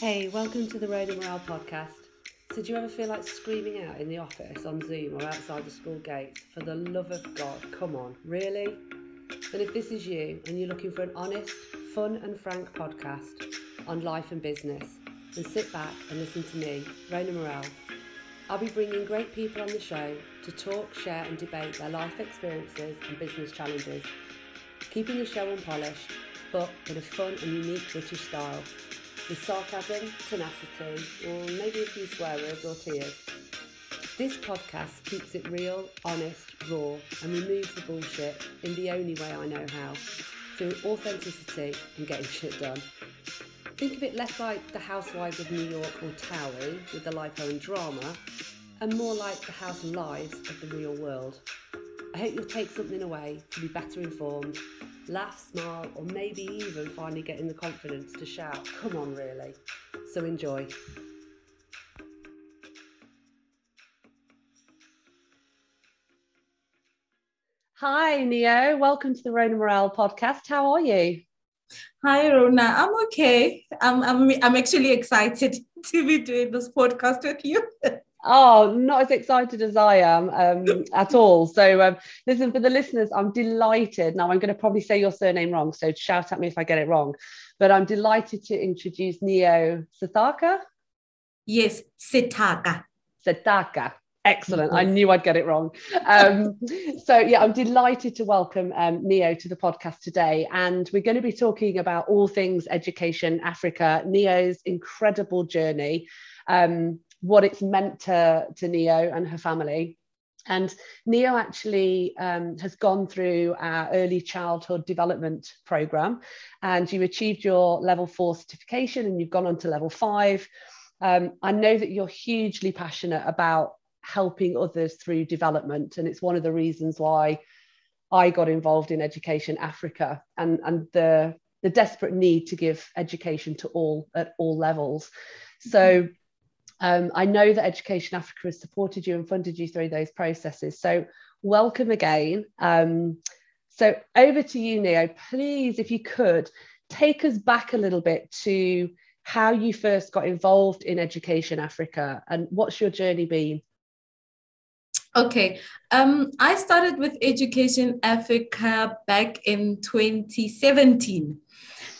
Hey, welcome to the and Morale podcast. So, do you ever feel like screaming out in the office, on Zoom, or outside the school gates? For the love of God, come on, really? And if this is you and you're looking for an honest, fun, and frank podcast on life and business, then sit back and listen to me, Rona Morel. I'll be bringing great people on the show to talk, share, and debate their life experiences and business challenges, keeping the show unpolished, but with a fun and unique British style with sarcasm, tenacity, or maybe a few swear words or tears. This podcast keeps it real, honest, raw, and removes the bullshit in the only way I know how, through authenticity and getting shit done. Think of it less like the Housewives of New York or Towie with the lipo and drama, and more like the house lives of the real world. I hope you'll take something away to be better informed laugh, smile, or maybe even finally getting the confidence to shout, come on, really. So enjoy. Hi, Neo. Welcome to the Rona Morale podcast. How are you? Hi, Rona. I'm okay. I'm, I'm, I'm actually excited to be doing this podcast with you. Oh, not as excited as I am um, at all. So, um, listen, for the listeners, I'm delighted. Now, I'm going to probably say your surname wrong, so shout at me if I get it wrong. But I'm delighted to introduce Neo Sethaka. Yes, Sethaka. Sethaka. Excellent. I knew I'd get it wrong. Um, so, yeah, I'm delighted to welcome um, Neo to the podcast today. And we're going to be talking about all things education Africa, Neo's incredible journey. Um, what it's meant to, to Neo and her family. And Neo actually um, has gone through our early childhood development program, and you achieved your level four certification and you've gone on to level five. Um, I know that you're hugely passionate about helping others through development, and it's one of the reasons why I got involved in Education Africa and, and the, the desperate need to give education to all at all levels. So um, I know that Education Africa has supported you and funded you through those processes. So, welcome again. Um, so, over to you, Neo. Please, if you could, take us back a little bit to how you first got involved in Education Africa and what's your journey been? Okay, um, I started with Education Africa back in 2017.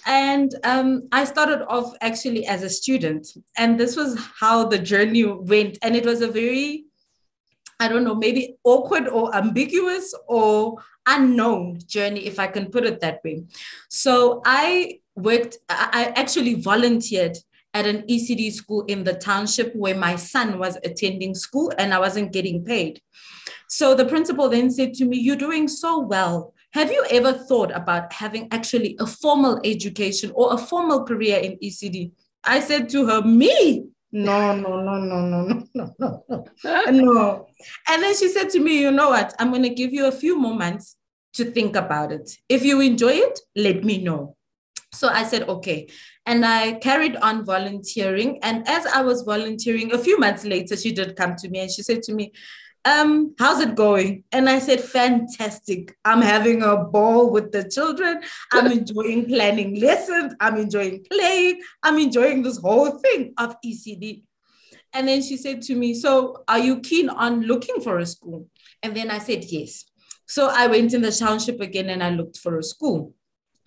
And um, I started off actually as a student. And this was how the journey went. And it was a very, I don't know, maybe awkward or ambiguous or unknown journey, if I can put it that way. So I worked, I actually volunteered at an ECD school in the township where my son was attending school and I wasn't getting paid. So the principal then said to me, You're doing so well. Have you ever thought about having actually a formal education or a formal career in ECD? I said to her, Me? No, no, no, no, no, no, no, no, no. And then she said to me, You know what? I'm going to give you a few more months to think about it. If you enjoy it, let me know. So I said, okay. And I carried on volunteering. And as I was volunteering, a few months later, she did come to me and she said to me, um, how's it going? And I said, fantastic. I'm having a ball with the children. I'm enjoying planning lessons. I'm enjoying playing. I'm enjoying this whole thing of ECD. And then she said to me, So are you keen on looking for a school? And then I said, Yes. So I went in the township again and I looked for a school.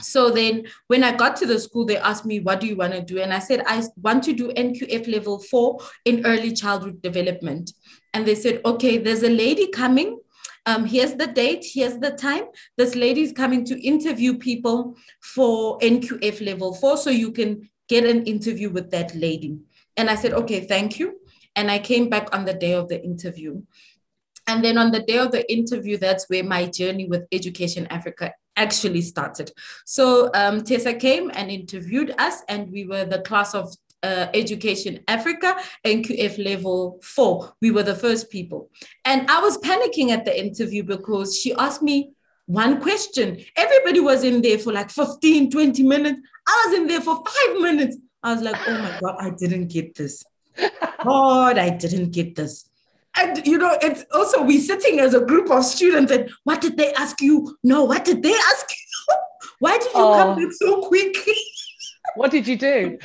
So then when I got to the school, they asked me, What do you want to do? And I said, I want to do NQF level four in early childhood development and they said, okay, there's a lady coming. Um, here's the date, here's the time. This lady is coming to interview people for NQF level four, so you can get an interview with that lady. And I said, okay, thank you. And I came back on the day of the interview. And then on the day of the interview, that's where my journey with Education Africa actually started. So um, Tessa came and interviewed us, and we were the class of uh, Education Africa, NQF level four. We were the first people. And I was panicking at the interview because she asked me one question. Everybody was in there for like 15, 20 minutes. I was in there for five minutes. I was like, oh my God, I didn't get this. God, I didn't get this. And you know, it's also we sitting as a group of students and what did they ask you? No, what did they ask you? Why did you oh. come back so quickly? what did you do?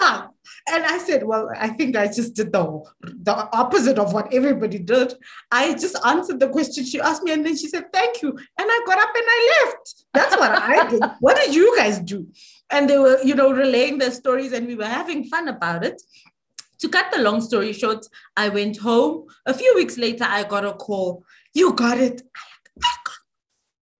Yeah. And I said, Well, I think I just did the, the opposite of what everybody did. I just answered the question she asked me, and then she said, Thank you. And I got up and I left. That's what I did. What did you guys do? And they were, you know, relaying their stories, and we were having fun about it. To cut the long story short, I went home. A few weeks later, I got a call. You got it.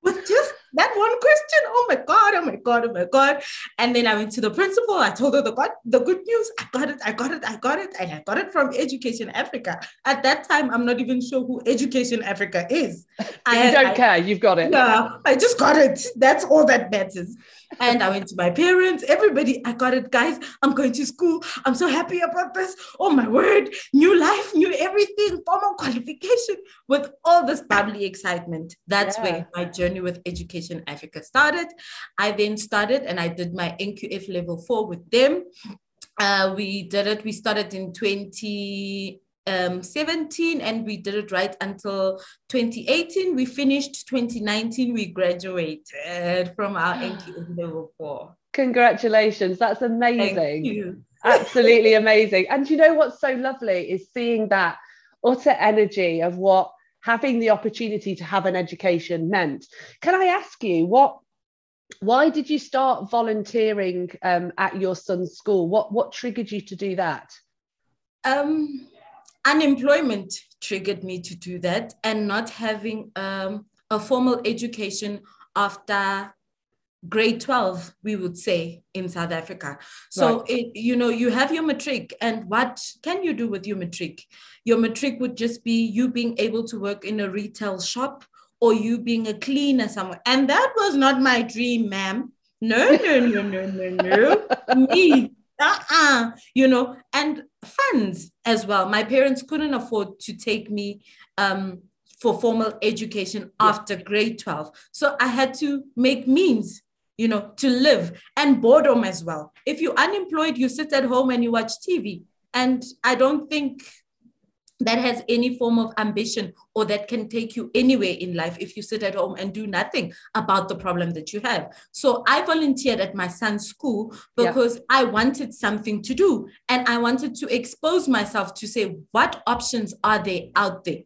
With just that one question. Oh my God, oh my God, oh my God. And then I went to the principal. I told her the God, the good news. I got it, I got it, I got it. And I got it from Education Africa. At that time, I'm not even sure who Education Africa is. I you don't I, care, you've got it. Yeah, I just got it. That's all that matters. And I went to my parents, everybody, I got it, guys. I'm going to school. I'm so happy about this. Oh my word, new life, new everything, formal qualification with all this bubbly excitement. That's yeah. where my journey with Education Africa started. I then started and I did my NQF level four with them. Uh, we did it, we started in 20 um, 17 and we did it right until 2018. We finished 2019. We graduated from our NQ level four. Congratulations. That's amazing. Absolutely amazing. And you know what's so lovely is seeing that utter energy of what having the opportunity to have an education meant. Can I ask you what why did you start volunteering um, at your son's school? What what triggered you to do that? Um, unemployment triggered me to do that and not having um, a formal education after grade 12 we would say in south africa. So right. it, you know you have your matric and what can you do with your matric? Your matric would just be you being able to work in a retail shop or you being a cleaner somewhere. And that was not my dream ma'am. No no no no no no. Me uh-uh, you know, and funds as well. My parents couldn't afford to take me um, for formal education yeah. after grade 12. So I had to make means, you know, to live and boredom as well. If you're unemployed, you sit at home and you watch TV. And I don't think that has any form of ambition or that can take you anywhere in life if you sit at home and do nothing about the problem that you have. So I volunteered at my son's school because yeah. I wanted something to do and I wanted to expose myself to say, what options are there out there?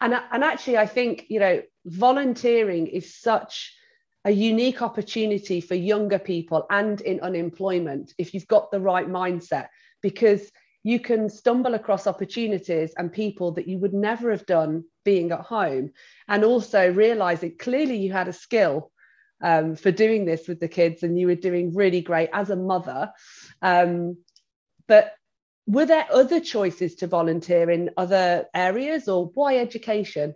And, and actually, I think, you know, volunteering is such a unique opportunity for younger people and in unemployment if you've got the right mindset because you can stumble across opportunities and people that you would never have done being at home. And also realize realizing clearly you had a skill um, for doing this with the kids and you were doing really great as a mother. Um, but were there other choices to volunteer in other areas or why education?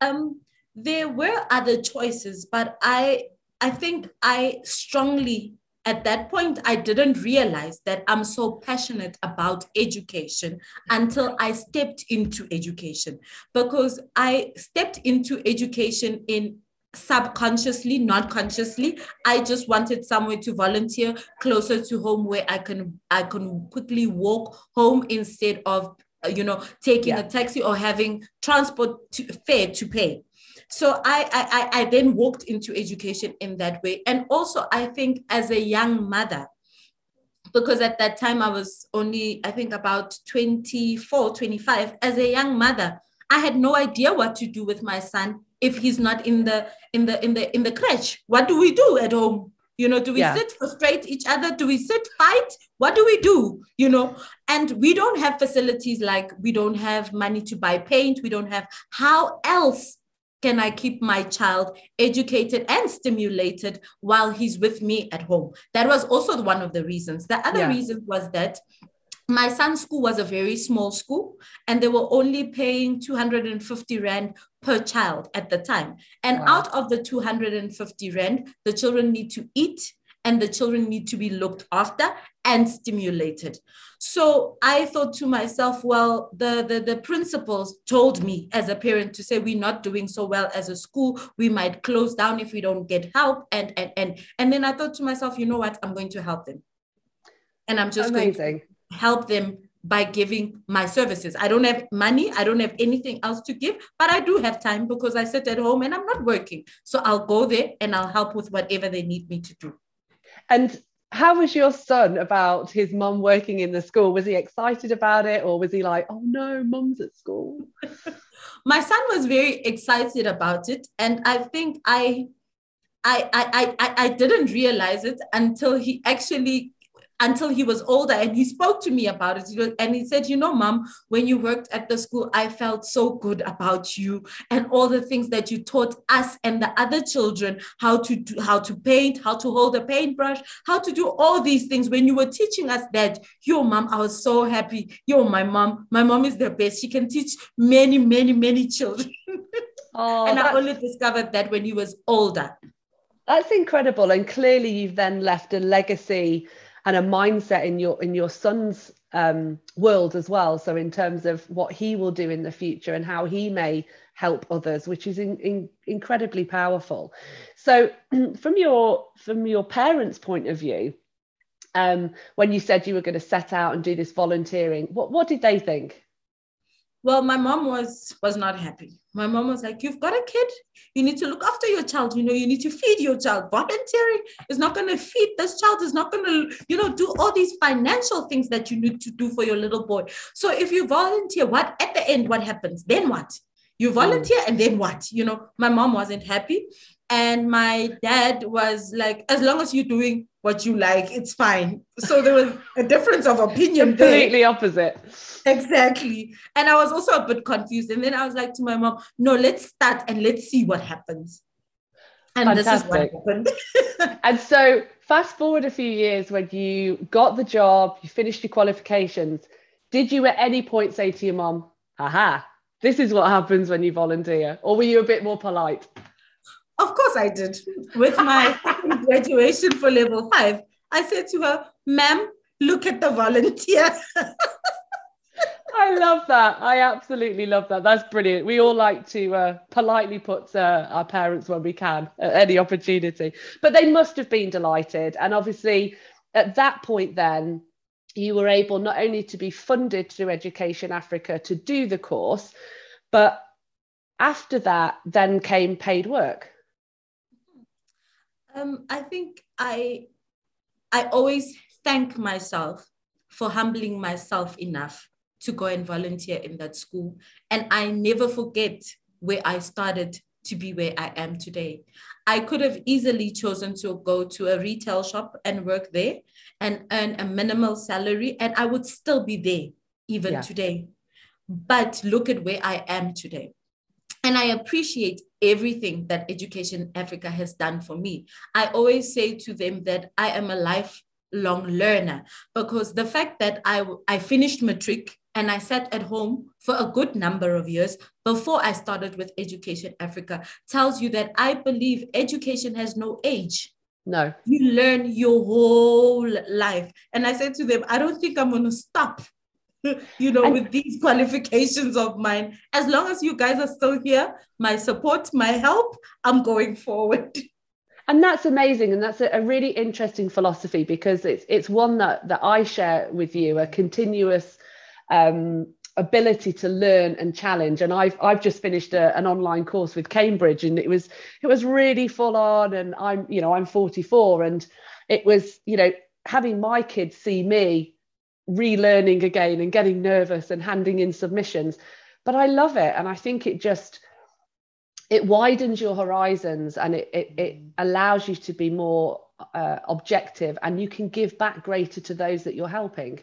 Um, there were other choices but i i think i strongly at that point, I didn't realize that I'm so passionate about education until I stepped into education. Because I stepped into education in subconsciously not consciously. I just wanted somewhere to volunteer closer to home where i can i can quickly walk home instead of you know taking yeah. a taxi or having transport to, fare to pay so I, I, I then walked into education in that way. And also, I think as a young mother, because at that time I was only, I think, about 24, 25, as a young mother, I had no idea what to do with my son if he's not in the in the in the in the crèche. What do we do at home? You know, do we yeah. sit frustrate each other? Do we sit fight? What do we do? You know, and we don't have facilities like we don't have money to buy paint. We don't have how else can I keep my child educated and stimulated while he's with me at home? That was also one of the reasons. The other yeah. reason was that my son's school was a very small school and they were only paying 250 rand per child at the time and wow. out of the 250 rand the children need to eat and the children need to be looked after and stimulated. So I thought to myself, well, the, the, the principals told me as a parent to say, we're not doing so well as a school. We might close down if we don't get help. And, and, and, and then I thought to myself, you know what? I'm going to help them. And I'm just Amazing. going to help them by giving my services. I don't have money, I don't have anything else to give, but I do have time because I sit at home and I'm not working. So I'll go there and I'll help with whatever they need me to do. And how was your son about his mum working in the school? Was he excited about it or was he like, oh no, mum's at school? My son was very excited about it. And I think I I I I, I didn't realize it until he actually until he was older and he spoke to me about it. And he said you know mom when you worked at the school i felt so good about you and all the things that you taught us and the other children how to do how to paint how to hold a paintbrush how to do all these things. When you were teaching us that your mom i was so happy. Yo my mom my mom is the best. She can teach many many many children. Oh, and i only discovered that when he was older. That's incredible. And clearly you've then left a legacy and a mindset in your in your son's um, world as well. So in terms of what he will do in the future and how he may help others, which is in, in, incredibly powerful. So from your from your parents' point of view, um, when you said you were going to set out and do this volunteering, what what did they think? Well, my mom was was not happy. My mom was like, "You've got a kid. You need to look after your child. You know, you need to feed your child. Volunteering is not going to feed this child. Is not going to, you know, do all these financial things that you need to do for your little boy. So if you volunteer, what at the end, what happens? Then what? You hmm. volunteer, and then what? You know, my mom wasn't happy, and my dad was like, "As long as you're doing what you like, it's fine." So there was a difference of opinion. Completely there. opposite exactly. And I was also a bit confused. And then I was like to my mom, no, let's start and let's see what happens. And Fantastic. this is what happened. and so fast forward a few years when you got the job, you finished your qualifications. Did you at any point say to your mom, aha, this is what happens when you volunteer? Or were you a bit more polite? Of course I did. With my graduation for level five, I said to her, ma'am, look at the volunteer. I love that. I absolutely love that. That's brilliant. We all like to uh, politely put uh, our parents when we can at any opportunity. But they must have been delighted. And obviously, at that point, then you were able not only to be funded through Education Africa to do the course, but after that, then came paid work. Um, I think I I always thank myself for humbling myself enough to go and volunteer in that school. And I never forget where I started to be where I am today. I could have easily chosen to go to a retail shop and work there and earn a minimal salary, and I would still be there even yeah. today. But look at where I am today. And I appreciate everything that Education Africa has done for me. I always say to them that I am a lifelong learner because the fact that I, I finished matric and I sat at home for a good number of years before I started with Education Africa tells you that I believe education has no age. No. You learn your whole life. And I said to them, I don't think I'm going to stop, you know, with these qualifications of mine. As long as you guys are still here, my support, my help, I'm going forward. and that's amazing and that's a, a, really interesting philosophy because it's it's one that that I share with you a continuous um, ability to learn and challenge and I've I've just finished a, an online course with Cambridge and it was it was really full on and I'm you know I'm 44 and it was you know having my kids see me relearning again and getting nervous and handing in submissions. But I love it. And I think it just it widens your horizons and it it, it allows you to be more uh, objective and you can give back greater to those that you're helping.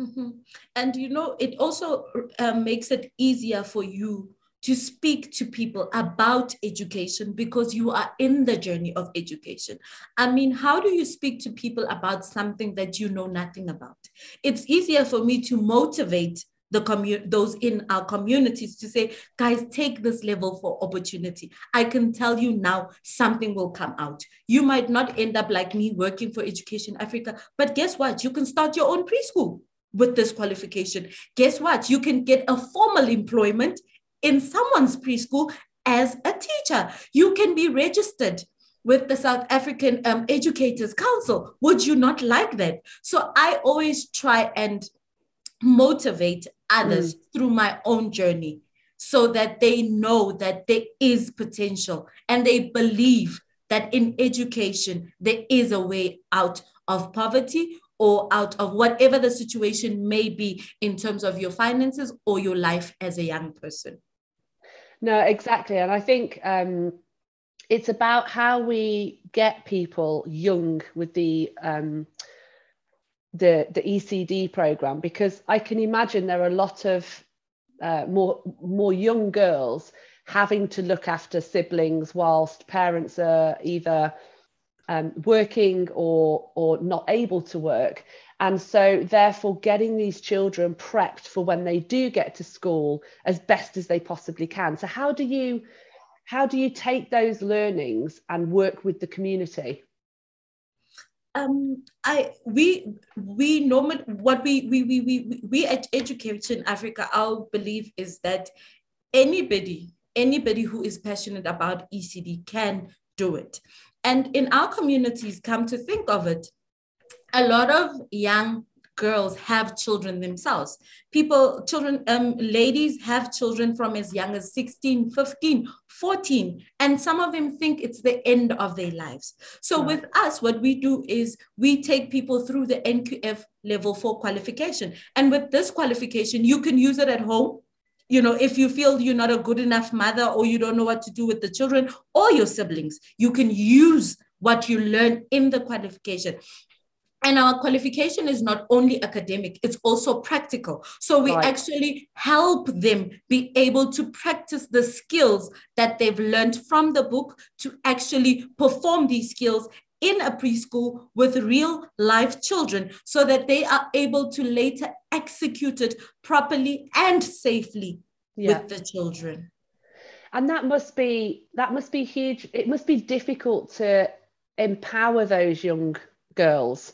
Mm-hmm. And you know, it also uh, makes it easier for you to speak to people about education because you are in the journey of education. I mean, how do you speak to people about something that you know nothing about? It's easier four me to motivate the commu- those in our communities to say guys take this level for opportunity i can tell you now something will come out you might not end up like me working for education africa but guess what you can start your own preschool with this qualification, guess what? You can get a formal employment in someone's preschool as a teacher. You can be registered with the South African um, Educators Council. Would you not like that? So I always try and motivate others mm. through my own journey so that they know that there is potential and they believe that in education there is a way out of poverty or out of whatever the situation may be in terms of your finances or your life as a young person. No, exactly. And I think um, it's about how we get people young with the um, the the ECD program because I can imagine there are a lot of uh, more more young girls having to look after siblings whilst parents are either um, working or or not able to work and so therefore getting these children prepped for when they do get to school as best as they possibly can so how do you how do you take those learnings and work with the community um, I we we normally what we we we we we at Education Africa our belief is that anybody anybody who is passionate about ECD can do it. And in our communities, come to think of it, a lot of young girls have children themselves. People, children, um, ladies have children from as young as 16, 15, 14, and some of them think it's the end of their lives. So, with us, what we do is we take people through the NQF level four qualification. And with this qualification, you can use it at home you know, if you feel you're not a good enough mother or you don't know what to do with the children or your siblings, you can use what you learn in the qualification. And our qualification is not only academic, it's also practical. So we right. actually help them be able to practice the skills that they've learned from the book to actually perform these skills in a preschool with real life children so that they are able to later execute it properly and safely yeah. with the children and that must be that must be huge it must be difficult to empower those young girls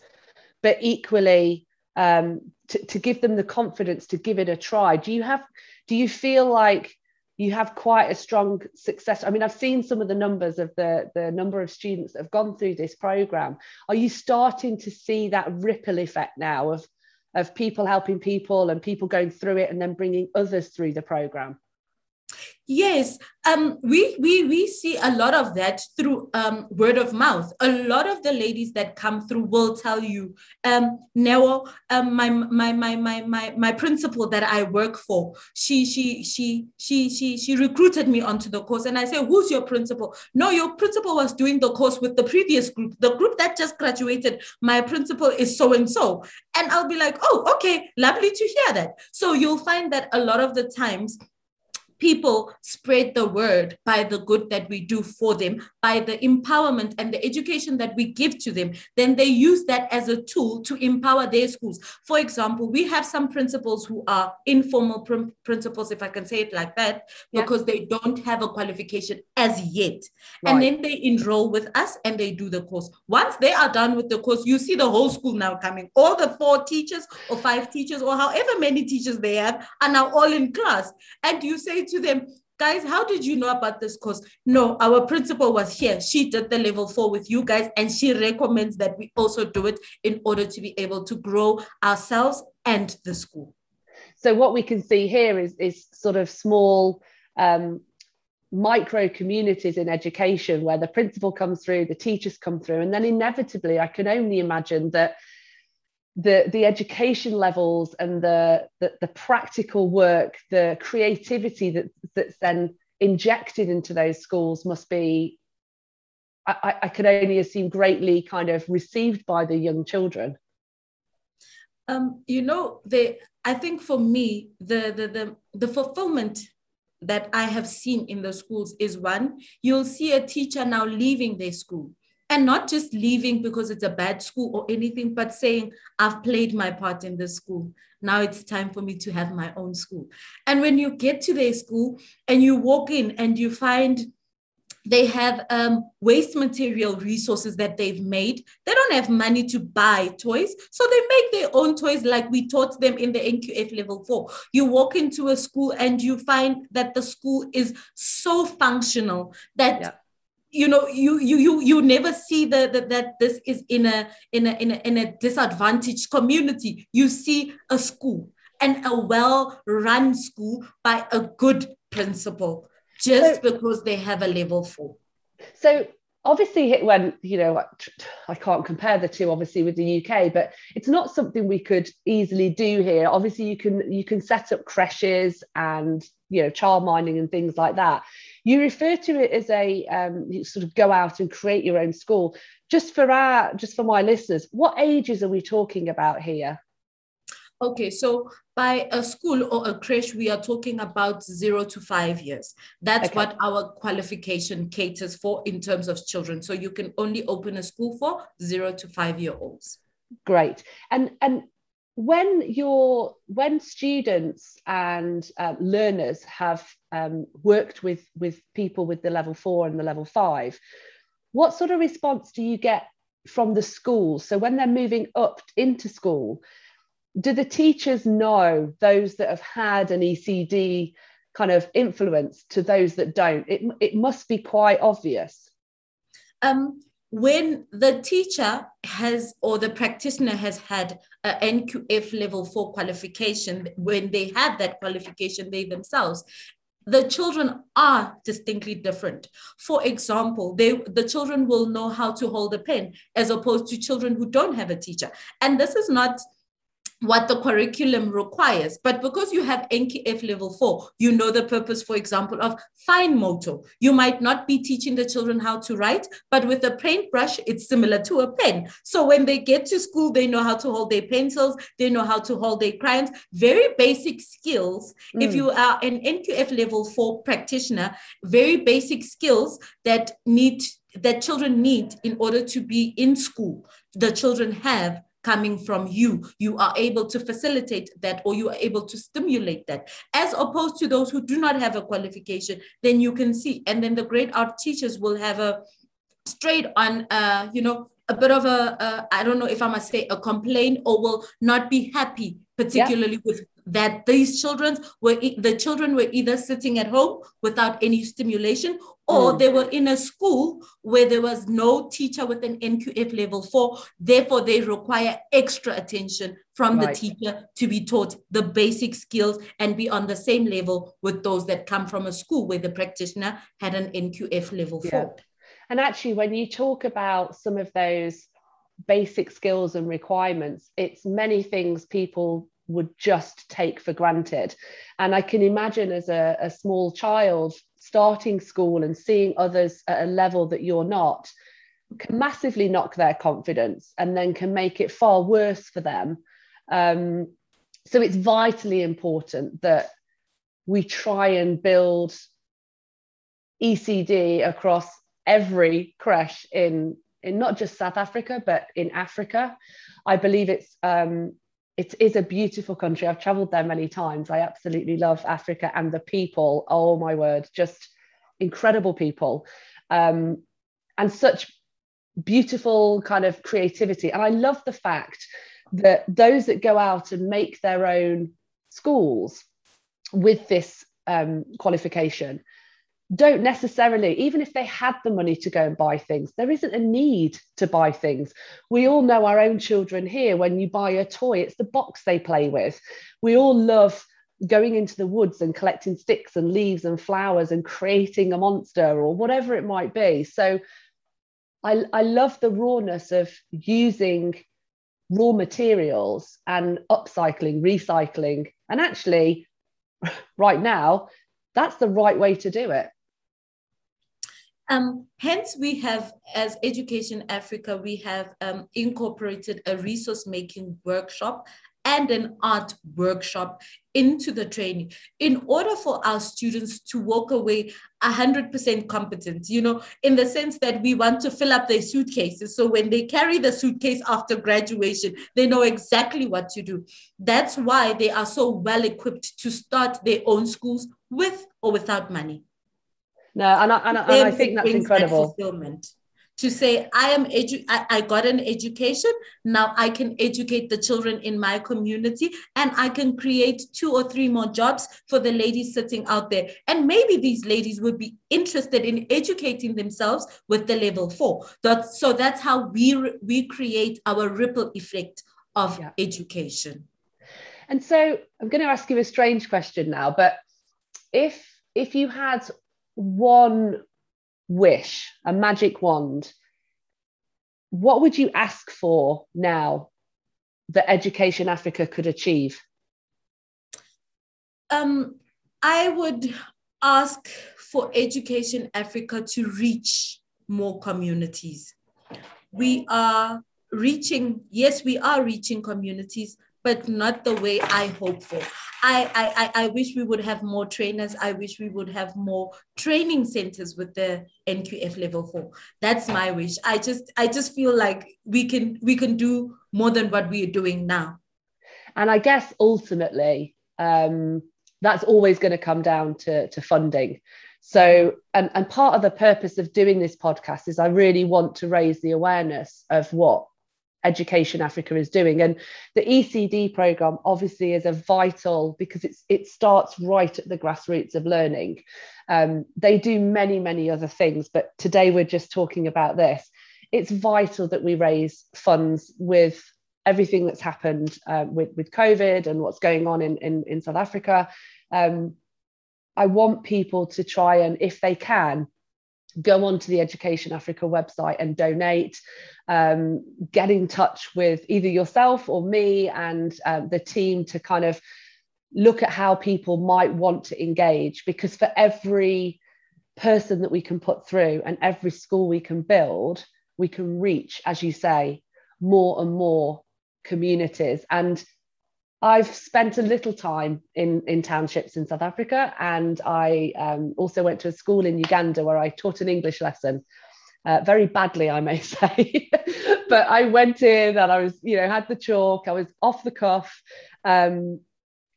but equally um, to, to give them the confidence to give it a try do you have do you feel like you have quite a strong success. I mean, I've seen some of the numbers of the, the number of students that have gone through this program. Are you starting to see that ripple effect now of, of people helping people and people going through it and then bringing others through the program? Yes, um, we, we, we see a lot of that through um, word of mouth. A lot of the ladies that come through will tell you, um, Neo, um, my, my, my, my, my, my principal that I work for, she, she, she, she, she, she recruited me onto the course. And I say, who's your principal? No, your principal was doing the course with the previous group. The group that just graduated, my principal is so-and-so. And I'll be like, oh, okay, lovely to hear that. So you'll find that a lot of the times people spread the word by the good that we do for them, by the empowerment and the education that we give to them, then they use that as a tool to empower their schools. For example, we have some principals who are informal pr- principals, if I can say it like that, yeah. because they don't have a qualification as yet. Right. And then they enroll with us and they do the course. Once they are done with the course, you see the whole school now coming. All the four teachers or five teachers or however many teachers they have are now all in class. And you say to them, guys, how did you know about this course? No, our principal was here. She did the level four with you guys, and she recommends that we also do it in order to be able to grow ourselves and the school. So what we can see here is, is sort of small um, micro communities in education where the principal comes through, the teachers come through, and then inevitably, I can only imagine that the the education levels and the, the, the practical work the creativity that that's then injected into those schools must be I, I could only assume greatly kind of received by the young children. Um, you know the i think for me the the the, the fulfillment that i have seen in the schools is one you'll see a teacher now leaving their school and not just leaving because it's a bad school or anything, but saying, I've played my part in this school. Now it's time for me to have my own school. And when you get to their school and you walk in and you find they have um, waste material resources that they've made. They don't have money to buy toys, so they make their own toys like we taught them in the NQF level four. You walk into a school and you find that the school is so functional that yeah you know you you you you never see the, the, that this is in a in a in a in a disadvantaged community. You see a school and a well run school by a good principal just so, because they have a level 4 so obviously when you know i can't compare the two obviously with the uk but it's not something we could easily do here. Obviously you can you can set up creches and you know child minding and things like that. You refer to it as a um, sort of go out and create your own school. Just for our just for my listeners what ages are we talking about here Okay, so by a school or a creche, we are talking about zero to five years. That's okay. what our qualification caters for in terms of children. So you can only open a school for zero to five year olds. Great. And and when your when students and uh, learners have um, worked with with people with the level four and the level five, what sort of response do you get from the school? So when they're moving up into school do the teachers know those that have had an ECD kind of influence to those that don't? It, it must be quite obvious. Um, when the teacher has or the practitioner has had a NQF level four qualification, when they have that qualification, they themselves, the children are distinctly different. For example, they the children will know how to hold a pen as opposed to children who don't have a teacher. And this is not what the curriculum requires. But because you have NQF level four, you know the purpose, for example, of fine motor. You might not be teaching the children how to write, but with a paintbrush, it's similar to a pen. So when they get to school, they know how to hold their pencils, they know how to hold their crayons, very basic skills. Mm. If you are an NQF level four practitioner, very basic skills that need that children need in order to be in school. The children have coming from you. You are able to facilitate that or you are able to stimulate that. As opposed to those who do not have a qualification, then you can see. And then the grade R teachers will have a straight on, uh, you know, a bit of a I don't know if I must say a complaint or will not be happy, particularly yeah. with that these children were the children were either sitting at home without any stimulation or mm. they were in a school where there was no teacher with an NQF level 4 therefore they require extra attention from right. the teacher to be taught the basic skills and be on the same level with those that come from a school where the practitioner had an NQF level 4 and actually when you talk about some of those basic skills and requirements it's many things people would just take for granted. And I can imagine as a, a small child starting school and seeing others at a level that you're not can massively knock their confidence and then can make it far worse for them. Um, so it's vitally important that we try and build ECD across every creche in in not just South Africa but in Africa. I believe it's um, it is a beautiful country. I've traveled there many times. I absolutely love Africa and the people. Oh my word, just incredible people. Um, and such beautiful kind of creativity. And I love the fact that those that go out and make their own schools with this um, qualification don't necessarily, even if they had the money to go and buy things, there isn't a need to buy things. We all know our own children here, when you buy a toy, it's the box they play with. We all love going into the woods and collecting sticks and leaves and flowers and creating a monster or whatever it might be. So I, I love the rawness of using raw materials and upcycling, recycling. And actually, right now, that's the right way to do it. Um, hence, we have, as Education Africa, we have um, incorporated a resource making workshop and an art workshop into the training in order for our students to walk away 100% competent, you know, in the sense that we want to fill up their suitcases. So when they carry the suitcase after graduation, they know exactly what to do. That's why they are so well equipped to start their own schools with or without money. No, and I, and, and I think that's incredible. That fulfillment. To say i am edu- I, I got an education. Now i can educate the children in my community and i can create two or three more jobs for the ladies sitting out there. And maybe these ladies would be interested in educating themselves with the level four. That, so that's how we re- we create our ripple effect of yeah. education. And so i'm going to ask you a strange question now but if if you had one wish, a magic wand, what would you ask for now that Education Africa could achieve? Um, I would ask for Education Africa to reach more communities. We are reaching, yes, we are reaching communities, but not the way I hope for. I, I, I wish we would have more trainers. I wish we would have more training centers with the NQF level four. That's my wish. I just I just feel like we can we can do more than what we are doing now. And I guess ultimately, um, that's always going to come down to, to funding. So, and, and part of the purpose of doing this podcast is I really want to raise the awareness of what Education Africa is doing. And the ECD program obviously is a vital because it's it starts right at the grassroots of learning. Um, they do many, many other things, but today we're just talking about this. It's vital that we raise funds with everything that's happened uh, with, with COVID and what's going on in, in, in South Africa. Um, I want people to try and, if they can, go onto the Education Africa website and donate. Um, get in touch with either yourself or me and um, the team to kind of look at how people might want to engage. Because for every person that we can put through and every school we can build, we can reach, as you say, more and more communities. And I've spent a little time in, in townships in South Africa, and I um, also went to a school in Uganda where I taught an English lesson. Uh, very badly, I may say, but I went in and I was, you know, had the chalk. I was off the cuff, um,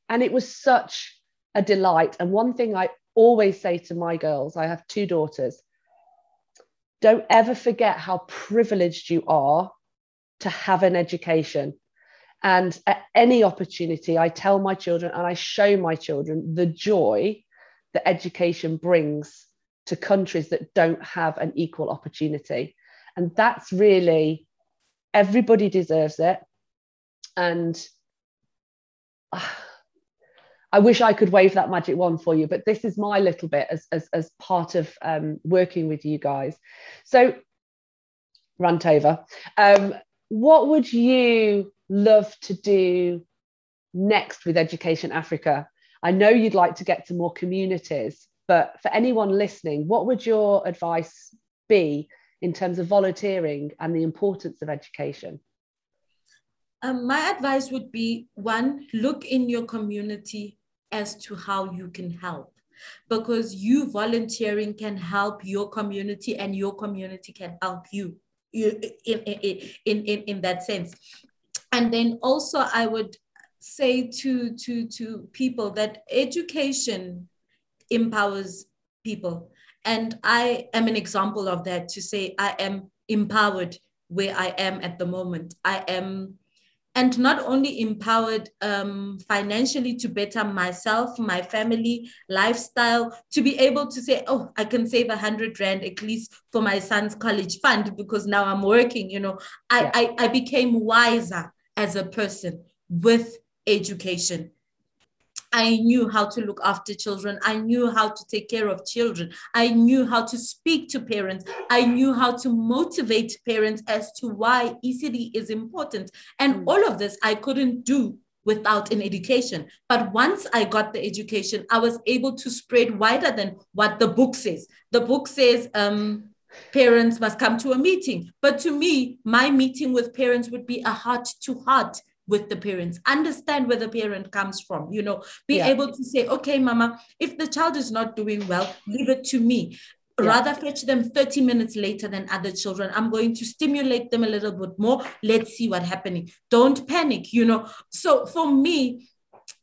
and it was such a delight. And one thing I always say to my girls, I have two daughters, don't ever forget how privileged you are to have an education and at any opportunity, I tell my children and I show my children the joy that education brings to countries that don't have an equal opportunity. And that's really, everybody deserves it. And uh, I wish I could wave that magic wand for you, but this is my little bit as, as, as part of um, working with you guys. So, rant over. Um, what would you love to do next with Education Africa? I know you'd like to get to more communities, but for anyone listening, what would your advice be in terms of volunteering and the importance of education? Um, my advice would be one, look in your community as to how you can help because you volunteering can help your community and your community can help you in, in, in, in, in that sense and then also i would say to to to people that education empowers people and i am an example of that to say i am empowered where i am at the moment i am and not only empowered um, financially to better myself, my family, lifestyle, to be able to say, oh, I can save a hundred rand at least for my son's college fund because now I'm working. You know, I, yeah. I, I became wiser as a person with education. I knew how to look after children. I knew how to take care of children. I knew how to speak to parents. I knew how to motivate parents as to why ECD is important. And mm. all of this I couldn't do without an education. But once I got the education, I was able to spread wider than what the book says. The book says, um, parents must come to a meeting. But to me, my meeting with parents would be a heart to heart with the parents. Understand where the parent comes from you know. Be yeah. able to say okay mama if the child is not doing well leave it to me. Yeah. rather fetch them 30 minutes later than other children. I'm going to stimulate them a little bit more. Let's see what's happening. Don't panic you know. So for me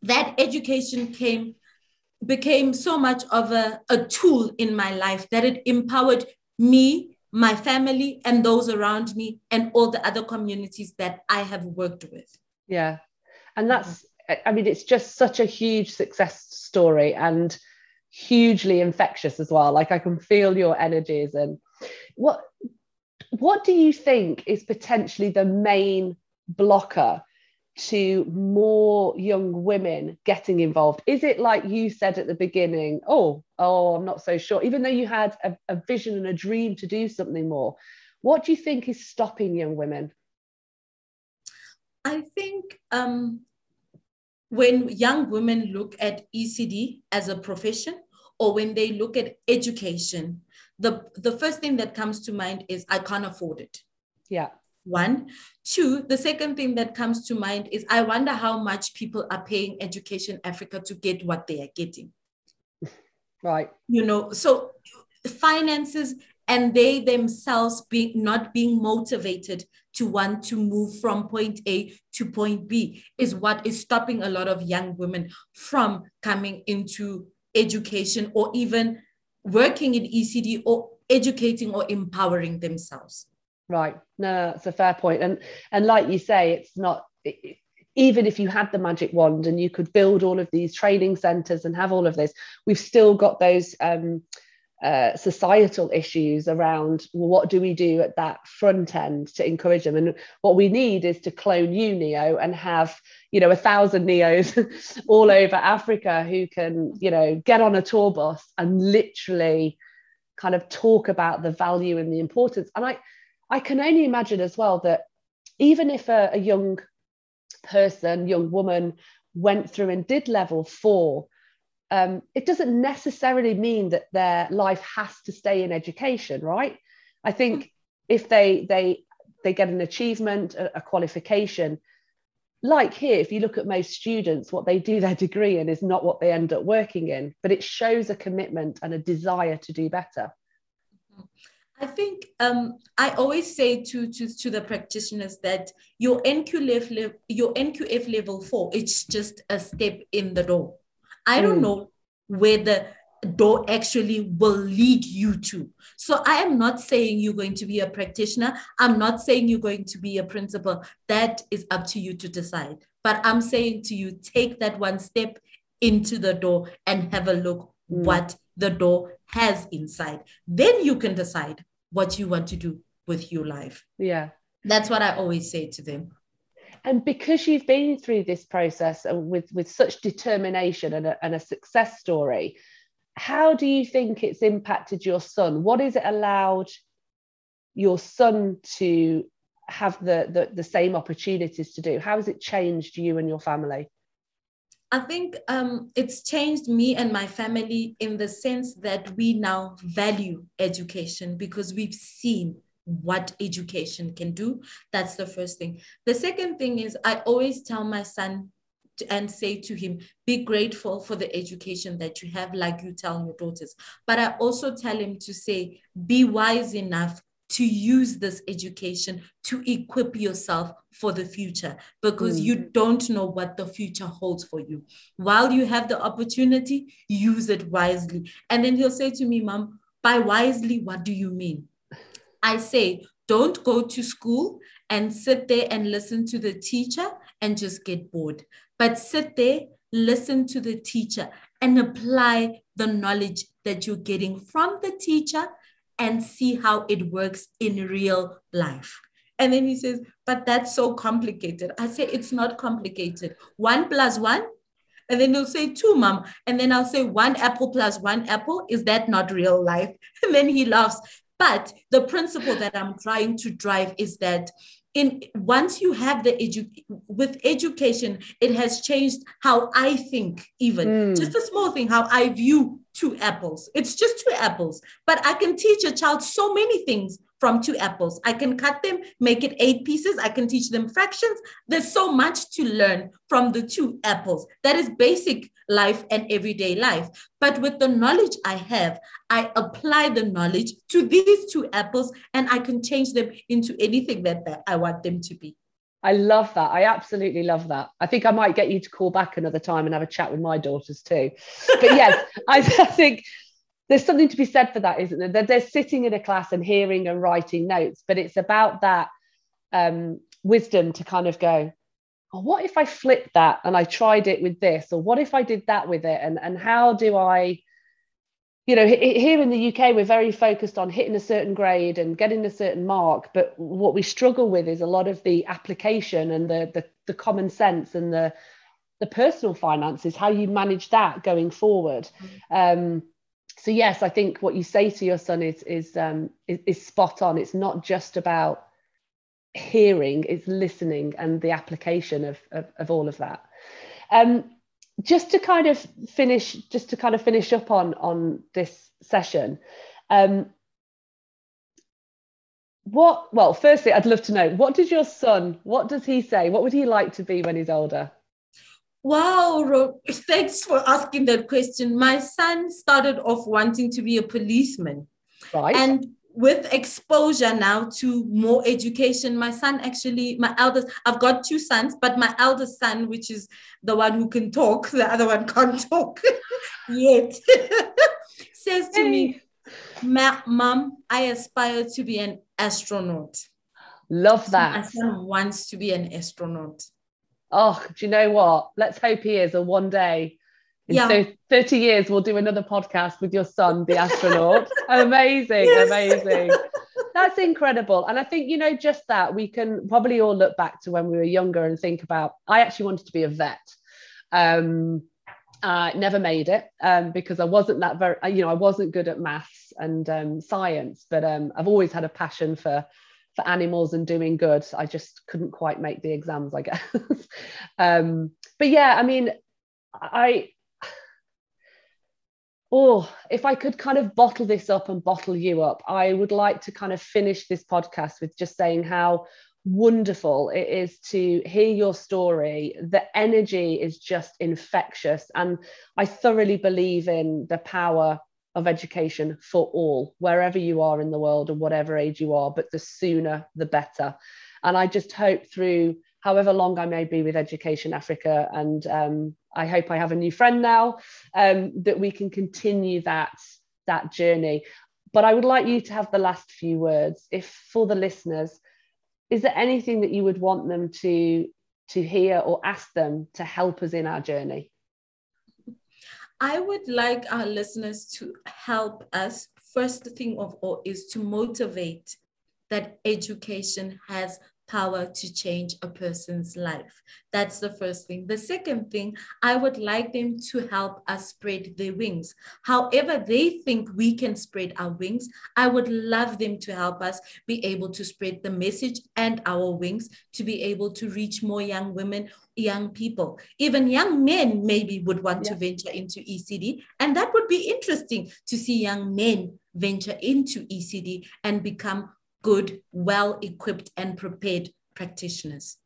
that education came became so much of a, a tool in my life that it empowered me, my family, and those around me, and all the other communities that I have worked with. Yeah. And that's, mm-hmm. I mean, it's just such a huge success story and hugely infectious as well. Like I can feel your energies and what what do you think is potentially the main blocker to more young women getting involved? Is it like you said at the beginning, oh, oh, I'm not so sure, even though you had a, a vision and a dream to do something more? What do you think is stopping young women? I think um, when young women look at ECD as a profession or when they look at education, the, the first thing that comes to mind is I can't afford it. Yeah. One. Two, the second thing that comes to mind is I wonder how much people are paying Education Africa to get what they are getting. Right. You know, so finances and they themselves being not being motivated to want to move from point A to point B is what is stopping a lot of young women from coming into education or even working in ECD or educating or empowering themselves. Right. No, that's a fair. And and like you say, it's not it, even if you had the magic wand and you could build all of these training centers and have all of this, we've still got those um, uh, societal issues around well, what do we do at that front end to encourage them and what we need is to clone you neo and have you know a thousand neos all over africa who can you know get on a tour bus and literally kind of talk about the value and the importance and i i can only imagine as well that even if a, a young person young woman went through and did level four um, it doesn't necessarily mean that their life has to stay in education, right? I think if they they they get an achievement, a, a qualification, like here, if you look at most students, what they do their degree in is not what they end up working in, but it shows a commitment and a desire to do better. I think um, I always say to, to, to the practitioners that your NQF, your NQF level four, it's just a step in the door. I don't mm. know where the door actually will lead you to. So I am not saying you're going to be a practitioner. I'm not saying you're going to be a principal. That is up to you to decide. But I'm saying to you, take that one step into the door and have a look mm. what the door has inside. Then you can decide what you want to do with your life. Yeah. That's what I always say to them and because you've been through this process with with such determination and a, and a success story how do you think it's impacted your son what has it allowed your son to have the, the the same opportunities to do how has it changed you and your family I think um, it's changed me and my family in the sense that we now value education because we've seen what education can do. That's the first thing. The second thing is I always tell my son to, and say to him, be grateful for the education that you have, like you tell your daughters. But I also tell him to say, be wise enough to use this education to equip yourself for the future because mm. you don't know what the future holds for you. While you have the opportunity, use it wisely. And then he'll say to me, Mom, by wisely, what do you mean? I say, don't go to school and sit there and listen to the teacher and just get bored, but sit there, listen to the teacher, and apply the knowledge that you're getting from the teacher and see how it works in real life. And then he says, But that's so complicated. I say, It's not complicated. One plus one. And then he'll say, Two, mom. And then I'll say, One apple plus one apple. Is that not real life? And then he laughs but the principle that I'm trying to drive is that in once you have the edu with education, it has changed how I think, even mm. just a small thing, how I view two apples. It's just two apples, but I can teach a child so many things from two apples. I can cut them, make it eight pieces. I can teach them fractions. There's so much to learn from the two apples. That is basic life and everyday life. But with the knowledge I have, I apply the knowledge to these two apples and I can change them into anything that, that I want them to be. I love that. I absolutely love that. I think I might get you to call back another time and have a chat with my daughters too. But yes, I, I think there's something to be said for that, isn't there? They're, they're sitting in a class and hearing and writing notes, but it's about that um, wisdom to kind of go, oh, what if I flipped that and I tried it with this? Or what if I did that with it? And, and how do I you know, here in the UK, we're very focused on hitting a certain grade and getting a certain mark. But what we struggle with is a lot of the application and the the, the common sense and the the personal finances, how you manage that going forward. Um, so yes, I think what you say to your son is is, um, is is spot on. It's not just about hearing; it's listening and the application of of, of all of that. Um, just to kind of finish, just to kind of finish up on on this session. Um, what well firstly i'd love to know what does your son what does he say what would he like to be when he's older Wow, thanks for asking that question. My son started off wanting to be a policeman. Right. And with exposure now to more education, my son actually, my eldest, I've got two sons, but my eldest son, which is the one who can talk, the other one can't talk yet, says to hey. me, Mom, I aspire to be an astronaut. Love that. My son wants to be an astronaut oh, do you know what? Let's hope he is. And one day, in yeah. 30 years, we'll do another podcast with your son, the astronaut. amazing, yes. amazing. That's incredible. And I think, you know, just that we can probably all look back to when we were younger and think about, I actually wanted to be a vet. Um, I never made it um, because I wasn't that very, you know, I wasn't good at maths and um, science, but um, I've always had a passion for for animals and doing good. I just couldn't quite make the exams, I guess. um, but yeah, I mean, I oh, if I could kind of bottle this up and bottle you up, I would like to kind of finish this podcast with just saying how wonderful it is to hear your story. The energy is just infectious. And I thoroughly believe in the power of education for all, wherever you are in the world and whatever age you are, but the sooner the better. And I just hope through however long I may be with Education Africa, and um, I hope I have a new friend now, um, that we can continue that, that journey. But I would like you to have the last few words. If for the listeners, is there anything that you would want them to, to hear or ask them to help us in our journey? I would like our listeners to help us. First thing of all is to motivate that education has power to change a person's life. That's the first thing. The second thing, I would like them to help us spread their wings. However, they think we can spread our wings, I would love them to help us be able to spread the message and our wings to be able to reach more young women, young people. Even young men maybe would want yeah. to venture into ECD. And that would be interesting to see young men venture into ECD and become good, well equipped, and prepared practitioners.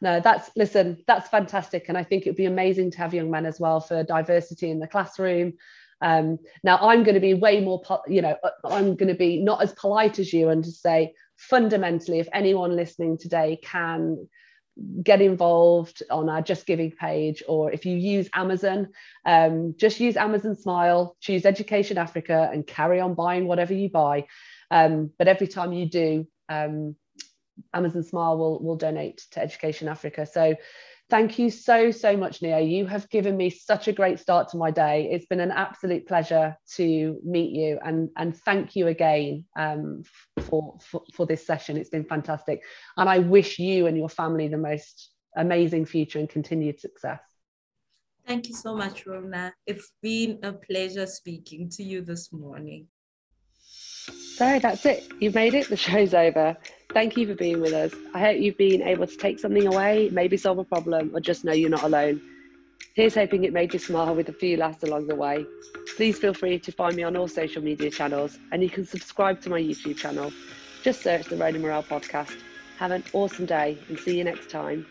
No, that's listen, that's fantastic. And I think it'd be amazing to have young men as well for diversity in the classroom. Um, now, I'm going to be way more, you know, uh, I'm going to be not as polite as you and to say, fundamentally, if anyone listening today can get involved on our Just Giving page, or if you use Amazon, um, just use Amazon Smile, choose Education Africa, and carry on buying whatever you buy. Um, but every time you do, um, Amazon Smile will, will donate to Education Africa. So thank you so, so much, Neo. You have given me such a great start to my day. It's been an absolute pleasure to meet you and, and thank you again um, for, for, for this session. It's been fantastic. And I wish you and your family the most amazing future and continued success. Thank you so much, Rona. It's been a pleasure speaking to you this morning. So that's it. You've made it. The show's over. Thank you for being with us. I hope you've been able to take something away, maybe solve a problem, or just know you're not alone. Here's hoping it made you smile with a few laughs along the way. Please feel free to find me on all social media channels, and you can subscribe to my YouTube channel. Just search the Rona Morale podcast. Have an awesome day and see you next time.